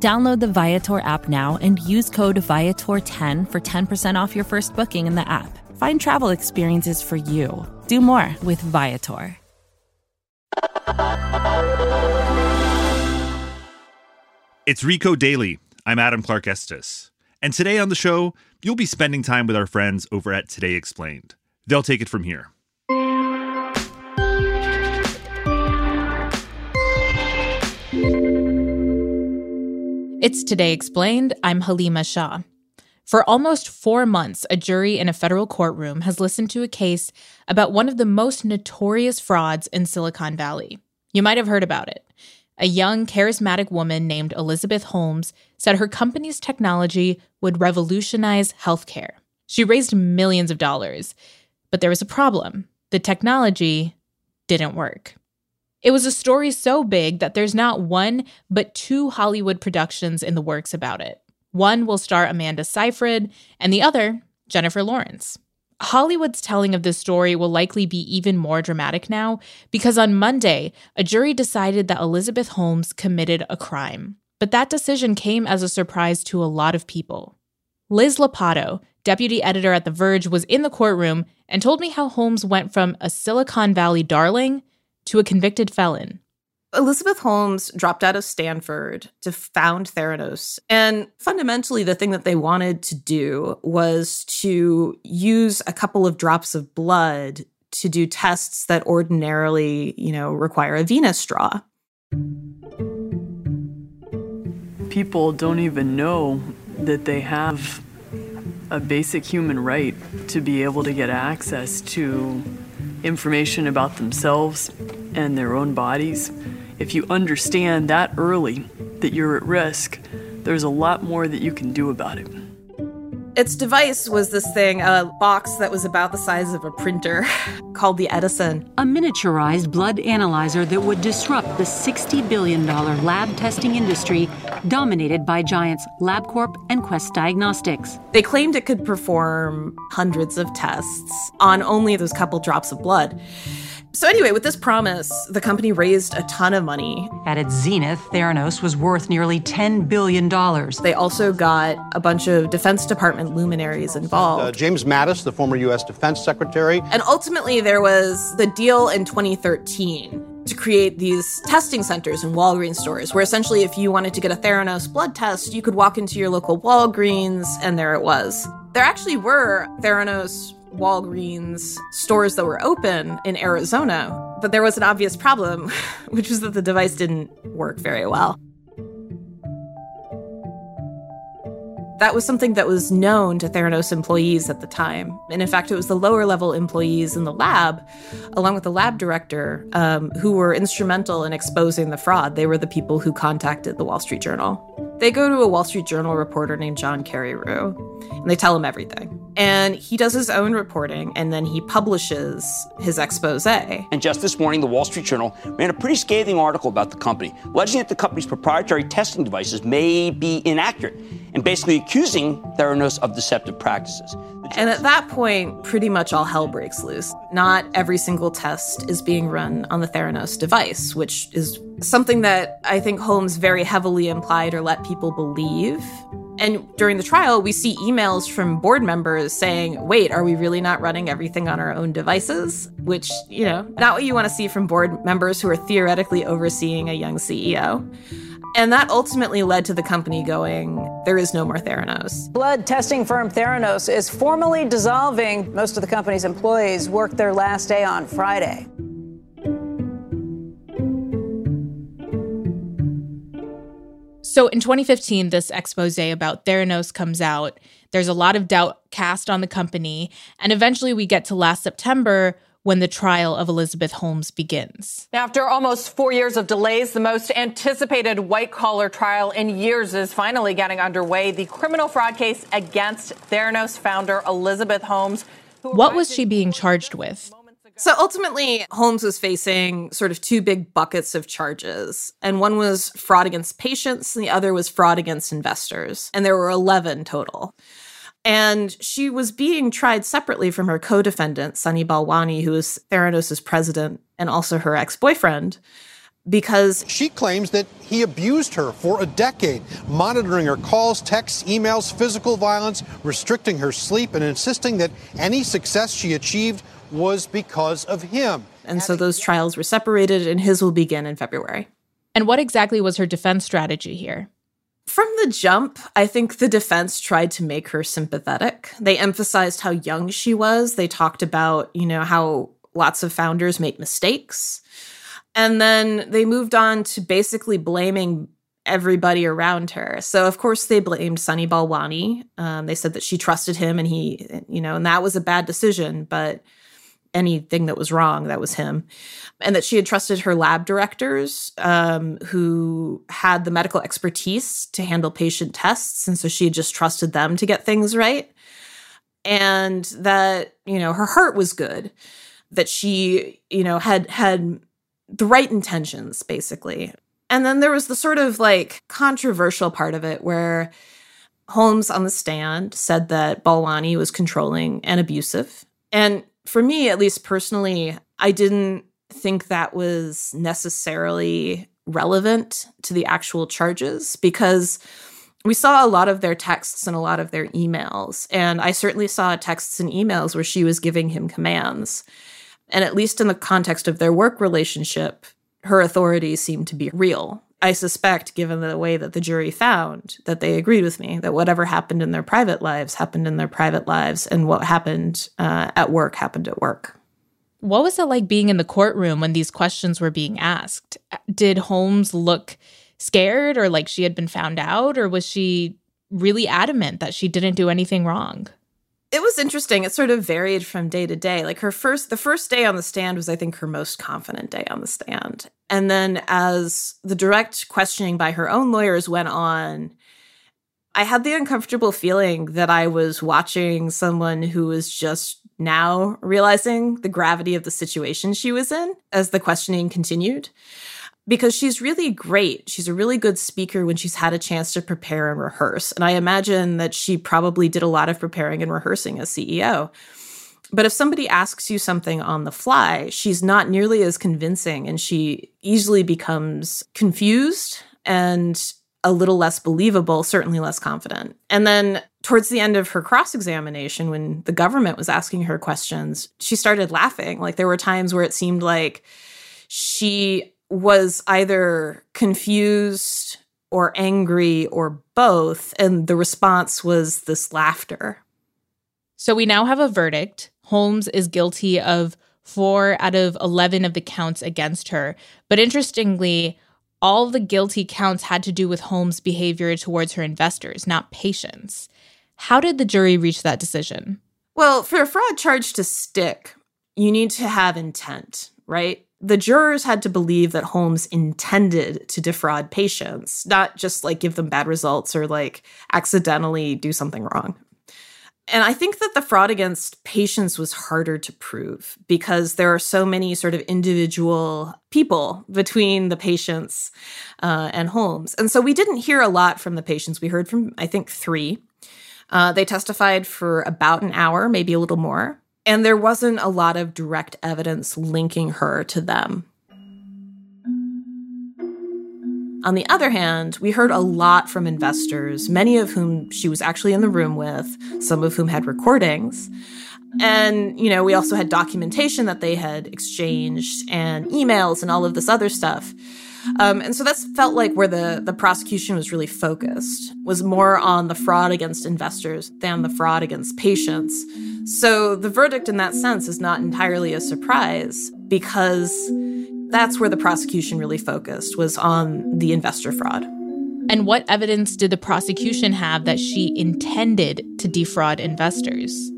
Download the Viator app now and use code Viator10 for 10% off your first booking in the app. Find travel experiences for you. Do more with Viator. It's Recode Daily. I'm Adam Clark Estes. And today on the show, you'll be spending time with our friends over at Today Explained. They'll take it from here. It's Today Explained. I'm Halima Shah. For almost four months, a jury in a federal courtroom has listened to a case about one of the most notorious frauds in Silicon Valley. You might have heard about it. A young, charismatic woman named Elizabeth Holmes said her company's technology would revolutionize healthcare. She raised millions of dollars, but there was a problem. The technology didn't work. It was a story so big that there's not one, but two Hollywood productions in the works about it. One will star Amanda Seyfried, and the other, Jennifer Lawrence. Hollywood's telling of this story will likely be even more dramatic now because on Monday, a jury decided that Elizabeth Holmes committed a crime. But that decision came as a surprise to a lot of people. Liz Lopatto, deputy editor at The Verge, was in the courtroom and told me how Holmes went from a Silicon Valley darling to a convicted felon. Elizabeth Holmes dropped out of Stanford to found Theranos. And fundamentally, the thing that they wanted to do was to use a couple of drops of blood to do tests that ordinarily, you know, require a venous draw. People don't even know that they have a basic human right to be able to get access to information about themselves and their own bodies. If you understand that early that you're at risk, there's a lot more that you can do about it. Its device was this thing, a box that was about the size of a printer called the Edison. A miniaturized blood analyzer that would disrupt the $60 billion lab testing industry dominated by giants LabCorp and Quest Diagnostics. They claimed it could perform hundreds of tests on only those couple drops of blood. So, anyway, with this promise, the company raised a ton of money. At its zenith, Theranos was worth nearly $10 billion. They also got a bunch of Defense Department luminaries involved. Uh, James Mattis, the former U.S. Defense Secretary. And ultimately, there was the deal in 2013 to create these testing centers in Walgreens stores, where essentially, if you wanted to get a Theranos blood test, you could walk into your local Walgreens, and there it was. There actually were Theranos Walgreens stores that were open in Arizona, but there was an obvious problem, which was that the device didn't work very well. That was something that was known to Theranos employees at the time. And in fact, it was the lower level employees in the lab, along with the lab director, um, who were instrumental in exposing the fraud. They were the people who contacted the Wall Street Journal. They go to a Wall Street Journal reporter named John Carreyrou, and they tell him everything. And he does his own reporting, and then he publishes his expose. And just this morning, the Wall Street Journal ran a pretty scathing article about the company, alleging that the company's proprietary testing devices may be inaccurate, and basically accusing Theranos of deceptive practices. And at that point, pretty much all hell breaks loose. Not every single test is being run on the Theranos device, which is something that I think Holmes very heavily implied or let people believe. And during the trial, we see emails from board members saying, wait, are we really not running everything on our own devices? Which, you know, not what you want to see from board members who are theoretically overseeing a young CEO. And that ultimately led to the company going, there is no more Theranos. Blood testing firm Theranos is formally dissolving. Most of the company's employees worked their last day on Friday. So in 2015, this expose about Theranos comes out. There's a lot of doubt cast on the company. And eventually we get to last September when the trial of Elizabeth Holmes begins. After almost four years of delays, the most anticipated white collar trial in years is finally getting underway. The criminal fraud case against Theranos founder Elizabeth Holmes. What was she being charged with? So ultimately, Holmes was facing sort of two big buckets of charges. And one was fraud against patients, and the other was fraud against investors. And there were 11 total. And she was being tried separately from her co defendant, Sunny Balwani, who was Theranos' president and also her ex boyfriend, because she claims that he abused her for a decade, monitoring her calls, texts, emails, physical violence, restricting her sleep, and insisting that any success she achieved was because of him. And so those trials were separated, and his will begin in February. And what exactly was her defense strategy here? From the jump, I think the defense tried to make her sympathetic. They emphasized how young she was. They talked about, you know, how lots of founders make mistakes. And then they moved on to basically blaming everybody around her. So, of course, they blamed Sunny Balwani. Um, they said that she trusted him and he, you know, and that was a bad decision. But anything that was wrong, that was him. And that she had trusted her lab directors um, who had the medical expertise to handle patient tests. And so she had just trusted them to get things right. And that, you know, her heart was good, that she, you know, had had the right intentions, basically. And then there was the sort of like controversial part of it where Holmes on the stand said that Balwani was controlling and abusive. And for me, at least personally, I didn't think that was necessarily relevant to the actual charges because we saw a lot of their texts and a lot of their emails. And I certainly saw texts and emails where she was giving him commands. And at least in the context of their work relationship, her authority seemed to be real. I suspect, given the way that the jury found, that they agreed with me that whatever happened in their private lives happened in their private lives, and what happened uh, at work happened at work. What was it like being in the courtroom when these questions were being asked? Did Holmes look scared or like she had been found out, or was she really adamant that she didn't do anything wrong? It was interesting. It sort of varied from day to day. Like her first, the first day on the stand was, I think, her most confident day on the stand. And then as the direct questioning by her own lawyers went on, I had the uncomfortable feeling that I was watching someone who was just now realizing the gravity of the situation she was in as the questioning continued because she's really great. She's a really good speaker when she's had a chance to prepare and rehearse. And I imagine that she probably did a lot of preparing and rehearsing as CEO. But if somebody asks you something on the fly, she's not nearly as convincing and she easily becomes confused and a little less believable, certainly less confident. And then towards the end of her cross examination, when the government was asking her questions, she started laughing. Like there were times where it seemed like she was either confused or angry or both. And the response was this laughter. So we now have a verdict. Holmes is guilty of four out of 11 of the counts against her. But interestingly, all the guilty counts had to do with Holmes' behavior towards her investors, not patients. How did the jury reach that decision? Well, for a fraud charge to stick, you need to have intent, right? The jurors had to believe that Holmes intended to defraud patients, not just like give them bad results or like accidentally do something wrong. And I think that the fraud against patients was harder to prove because there are so many sort of individual people between the patients uh, and Holmes. And so we didn't hear a lot from the patients. We heard from, I think, three. Uh, they testified for about an hour, maybe a little more and there wasn't a lot of direct evidence linking her to them. On the other hand, we heard a lot from investors, many of whom she was actually in the room with, some of whom had recordings. And, you know, we also had documentation that they had exchanged and emails and all of this other stuff. Um, and so that's felt like where the, the prosecution was really focused, was more on the fraud against investors than the fraud against patients. So the verdict in that sense is not entirely a surprise because that's where the prosecution really focused, was on the investor fraud. And what evidence did the prosecution have that she intended to defraud investors?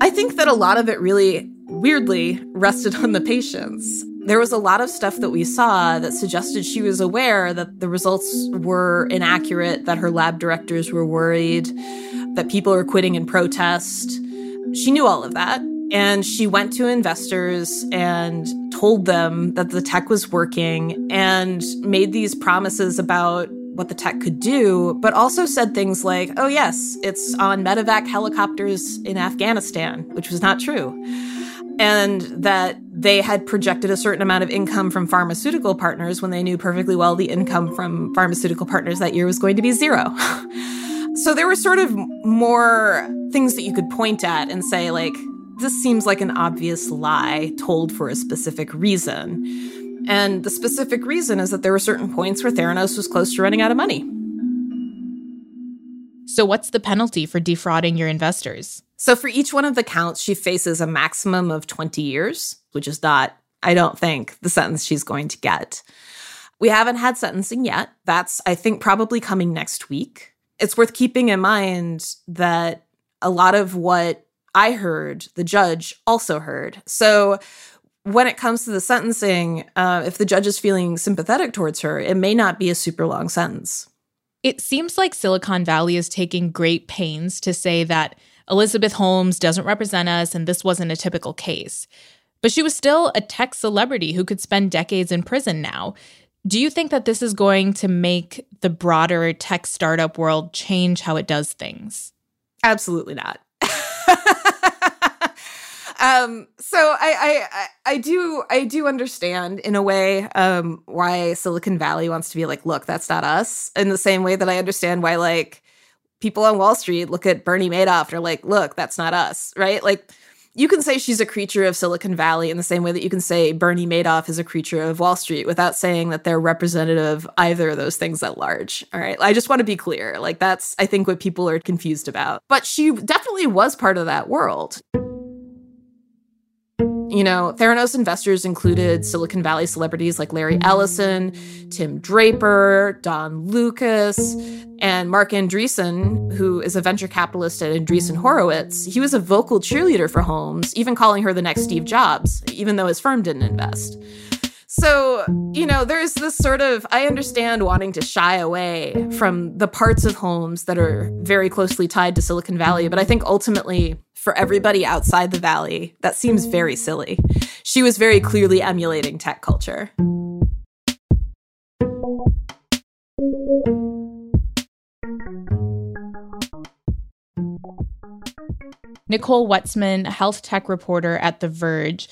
I think that a lot of it really weirdly rested on the patients. There was a lot of stuff that we saw that suggested she was aware that the results were inaccurate, that her lab directors were worried, that people were quitting in protest. She knew all of that. And she went to investors and told them that the tech was working and made these promises about what the tech could do, but also said things like, oh, yes, it's on medevac helicopters in Afghanistan, which was not true. And that they had projected a certain amount of income from pharmaceutical partners when they knew perfectly well the income from pharmaceutical partners that year was going to be zero. so there were sort of more things that you could point at and say, like, this seems like an obvious lie told for a specific reason. And the specific reason is that there were certain points where Theranos was close to running out of money. So, what's the penalty for defrauding your investors? So, for each one of the counts, she faces a maximum of 20 years, which is not, I don't think, the sentence she's going to get. We haven't had sentencing yet. That's, I think, probably coming next week. It's worth keeping in mind that a lot of what I heard, the judge also heard. So when it comes to the sentencing, uh, if the judge is feeling sympathetic towards her, it may not be a super long sentence. It seems like Silicon Valley is taking great pains to say that Elizabeth Holmes doesn't represent us and this wasn't a typical case. But she was still a tech celebrity who could spend decades in prison now. Do you think that this is going to make the broader tech startup world change how it does things? Absolutely not. um, so I, I I do I do understand in a way um, why Silicon Valley wants to be like, look, that's not us. In the same way that I understand why like people on Wall Street look at Bernie Madoff and are like, look, that's not us, right? Like you can say she's a creature of Silicon Valley in the same way that you can say Bernie Madoff is a creature of Wall Street without saying that they're representative of either of those things at large. All right. I just want to be clear. Like, that's, I think, what people are confused about. But she definitely was part of that world. You know, Theranos investors included Silicon Valley celebrities like Larry Ellison, Tim Draper, Don Lucas, and Marc Andreessen, who is a venture capitalist at Andreessen Horowitz. He was a vocal cheerleader for Holmes, even calling her the next Steve Jobs, even though his firm didn't invest. So, you know, there's this sort of, I understand wanting to shy away from the parts of Holmes that are very closely tied to Silicon Valley, but I think ultimately for everybody outside the Valley, that seems very silly. She was very clearly emulating tech culture. Nicole Wetsman, health tech reporter at The Verge,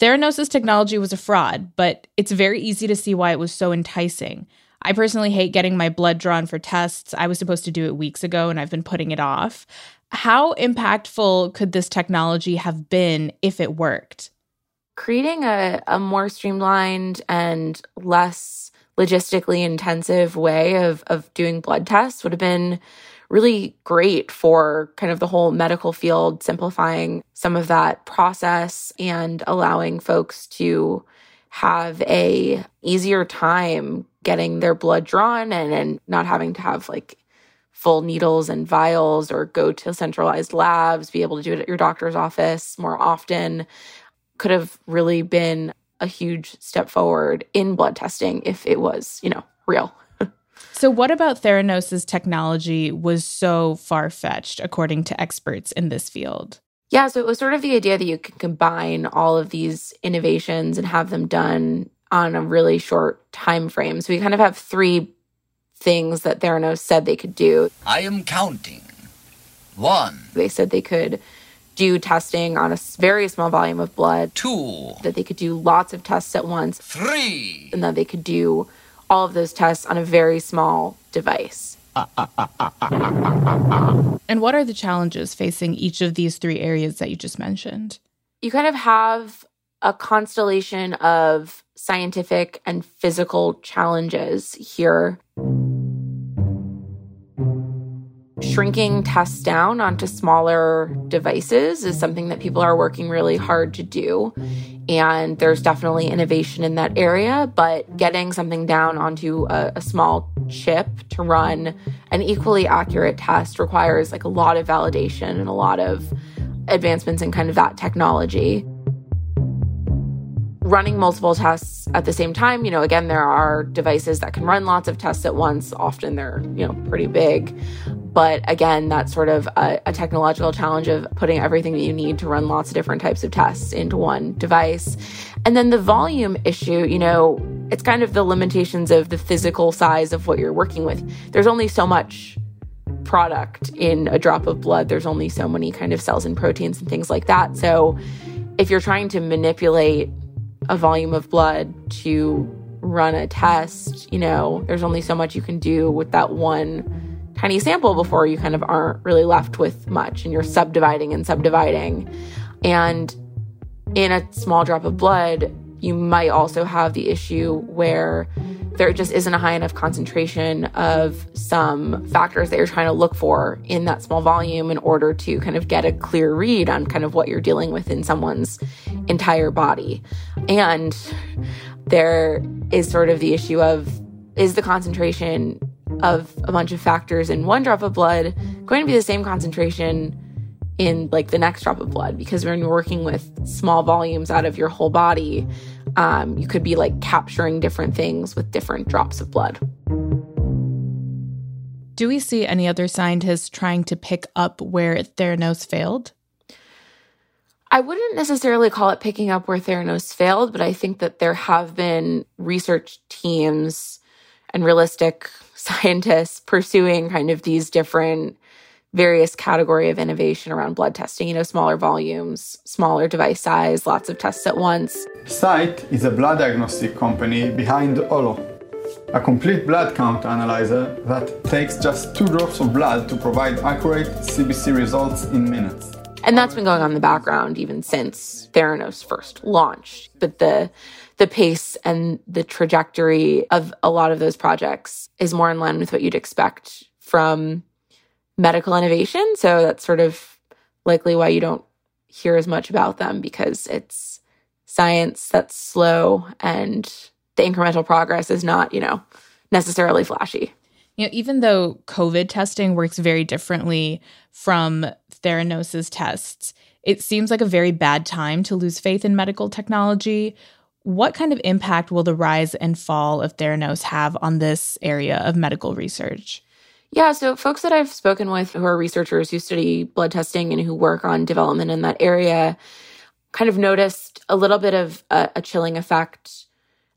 Theranos' technology was a fraud, but it's very easy to see why it was so enticing. I personally hate getting my blood drawn for tests. I was supposed to do it weeks ago and I've been putting it off. How impactful could this technology have been if it worked? Creating a, a more streamlined and less logistically intensive way of, of doing blood tests would have been really great for kind of the whole medical field, simplifying some of that process and allowing folks to have a easier time getting their blood drawn and, and not having to have like full needles and vials or go to centralized labs, be able to do it at your doctor's office more often could have really been a huge step forward in blood testing if it was, you know, real. So, what about Theranos' technology was so far fetched, according to experts in this field? Yeah, so it was sort of the idea that you can combine all of these innovations and have them done on a really short time frame. So we kind of have three things that Theranos said they could do. I am counting. One. They said they could do testing on a very small volume of blood. Two. That they could do lots of tests at once. Three. And that they could do all of those tests on a very small device. and what are the challenges facing each of these three areas that you just mentioned? You kind of have a constellation of scientific and physical challenges here shrinking tests down onto smaller devices is something that people are working really hard to do. And there's definitely innovation in that area, but getting something down onto a, a, small chip to run an equally accurate test requires like a lot of validation and a lot of advancements in kind of that technology. Running multiple tests at the same time. You know, again, there are devices that can run lots of tests at once. Often they're, you know, pretty big. But again, that's sort of a, a, technological challenge of putting everything that you need to run lots of different types of tests into one device. And then the volume issue, you know, it's kind of the limitations of the physical size of what you're working with. There's only so much product in a drop of blood, there's only so many kind of cells and proteins and things like that. So if you're trying to manipulate a volume of blood to run a test, you know, there's only so much you can do with that one tiny sample before you kind of aren't really left with much and you're subdividing and subdividing. And in a small drop of blood, you might also have the issue where there just isn't a high enough concentration of some factors that you're trying to look for in that small volume in order to kind of get a clear read on kind of what you're dealing with in someone's entire body. And there is sort of the issue of is the concentration of a bunch of factors in one drop of blood going to be the same concentration in like the next drop of blood. Because when you're working with small volumes out of your whole body um, you could be like capturing different things with different drops of blood. Do we see any other scientists trying to pick up where theranos failed? I wouldn't necessarily call it picking up where Theranos failed, but I think that there have been research teams and realistic scientists pursuing kind of these different various category of innovation around blood testing, you know, smaller volumes, smaller device size, lots of tests at once. Sight is a blood diagnostic company behind Olo, a complete blood count analyzer that takes just two drops of blood to provide accurate CBC results in minutes. And that's been going on in the background even since Theranos first launched. But the the pace and the trajectory of a lot of those projects is more in line with what you'd expect from medical innovation. So that's sort of likely why you don't hear as much about them because it's science that's slow and the incremental progress is not, you know, necessarily flashy. You know, even though COVID testing works very differently from Theranos's tests, it seems like a very bad time to lose faith in medical technology what kind of impact will the rise and fall of Theranos have on this area of medical research? Yeah, so folks that I've spoken with who are researchers who study blood testing and who work on development in that area kind of noticed a little bit of a, a chilling effect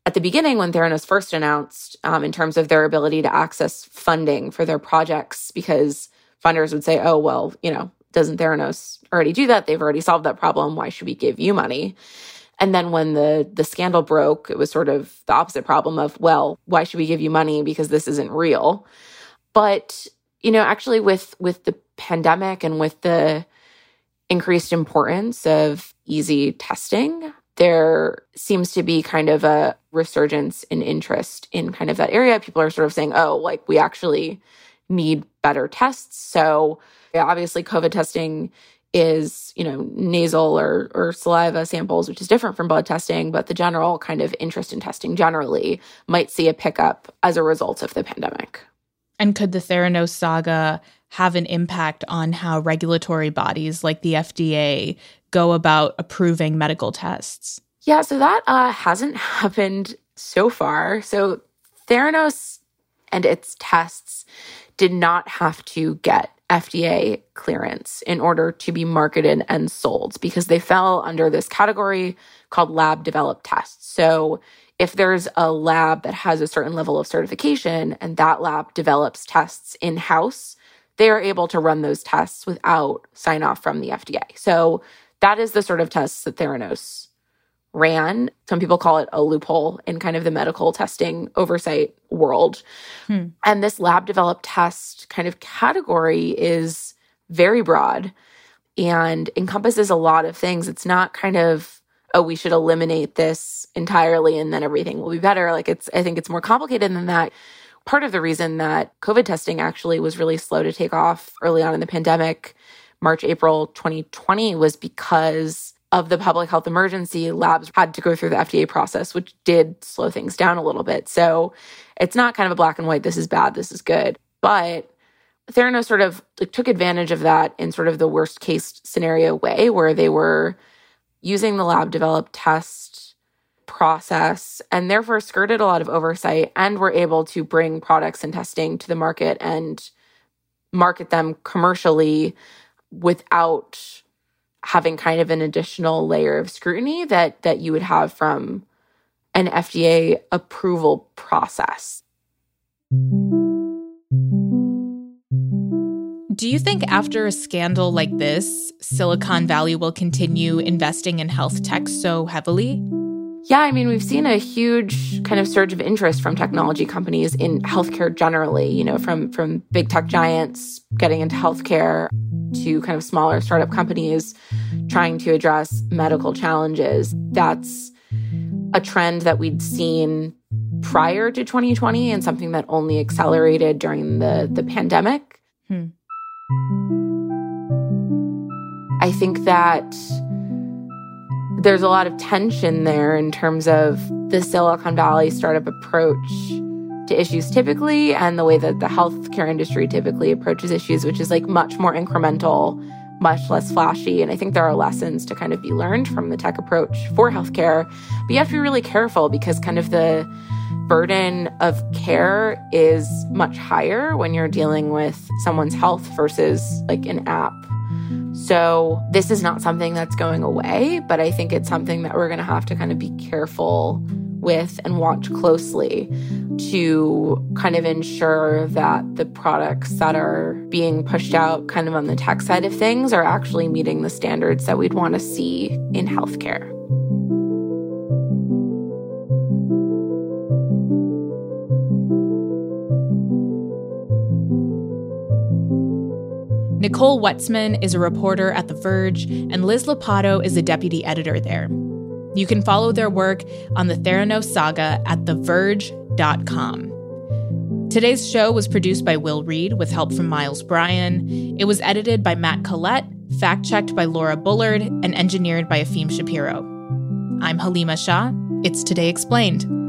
at the beginning when Theranos first announced um, in terms of their ability to access funding for their projects because funders would say, oh, well, you know, doesn't Theranos already do that? They've already solved that problem. Why should we give you money? And then when the the scandal broke, it was sort of the opposite problem of, well, why should we give you money because this isn't real? But, you know, actually with with the pandemic and with the increased importance of easy testing, there seems to be kind of a resurgence in interest in kind of that area. People are sort of saying, oh, like we actually need better tests. So, yeah, obviously, COVID testing is you know nasal or or saliva samples which is different from blood testing but the general kind of interest in testing generally might see a pickup as a result of the pandemic and could the theranos saga have an impact on how regulatory bodies like the fda go about approving medical tests yeah so that uh, hasn't happened so far so theranos and its tests did not have to get FDA clearance in order to be marketed and sold because they fell under this category called lab developed tests. So if there's a lab that has a certain level of certification and that lab develops tests in house, they are able to run those tests without sign off from the FDA. So that is the sort of tests that Theranos ran. Some people call it a loophole in kind of the medical testing oversight world. Hmm. And this lab developed test kind of category is very broad and encompasses a lot of things. It's not kind of, oh, we should eliminate this entirely and then everything will be better. Like it's, I think it's more complicated than that. Part of the reason that COVID testing actually was really slow to take off early on in the pandemic, March, April 2020, was because of the public health emergency, labs had to go through the FDA process, which did slow things down a little bit. So it's not kind of a black and white, this is bad, this is good. But Theranos sort of like, took advantage of that in sort of the worst case scenario way, where they were using the lab developed test process and therefore skirted a lot of oversight and were able to bring products and testing to the market and market them commercially without having kind of an additional layer of scrutiny that that you would have from an FDA approval process. Do you think after a scandal like this, Silicon Valley will continue investing in health tech so heavily? Yeah, I mean, we've seen a huge kind of surge of interest from technology companies in healthcare generally, you know, from from big tech giants getting into healthcare to kind of smaller startup companies trying to address medical challenges. That's a trend that we'd seen prior to 2020 and something that only accelerated during the the pandemic. Hmm. I think that there's a lot of tension there in terms of the Silicon Valley startup approach to issues typically and the way that the healthcare industry typically approaches issues, which is like much more incremental, much less flashy. And I think there are lessons to kind of be learned from the tech approach for healthcare. But you have to be really careful because kind of the burden of care is much higher when you're dealing with someone's health versus like an app so this is not something that's going away, but I think it's something that we're going to have to kind of be careful with and watch closely to kind of ensure that the products that are being pushed out kind of on the tech side of things are actually meeting the standards that we'd want to see in healthcare. Nicole Wetsman is a reporter at The Verge, and Liz Lopatto is a deputy editor there. You can follow their work on the Theranos saga at TheVerge.com. Today's show was produced by Will Reed with help from Miles Bryan. It was edited by Matt Collette, fact checked by Laura Bullard, and engineered by Efim Shapiro. I'm Halima Shah. It's Today Explained.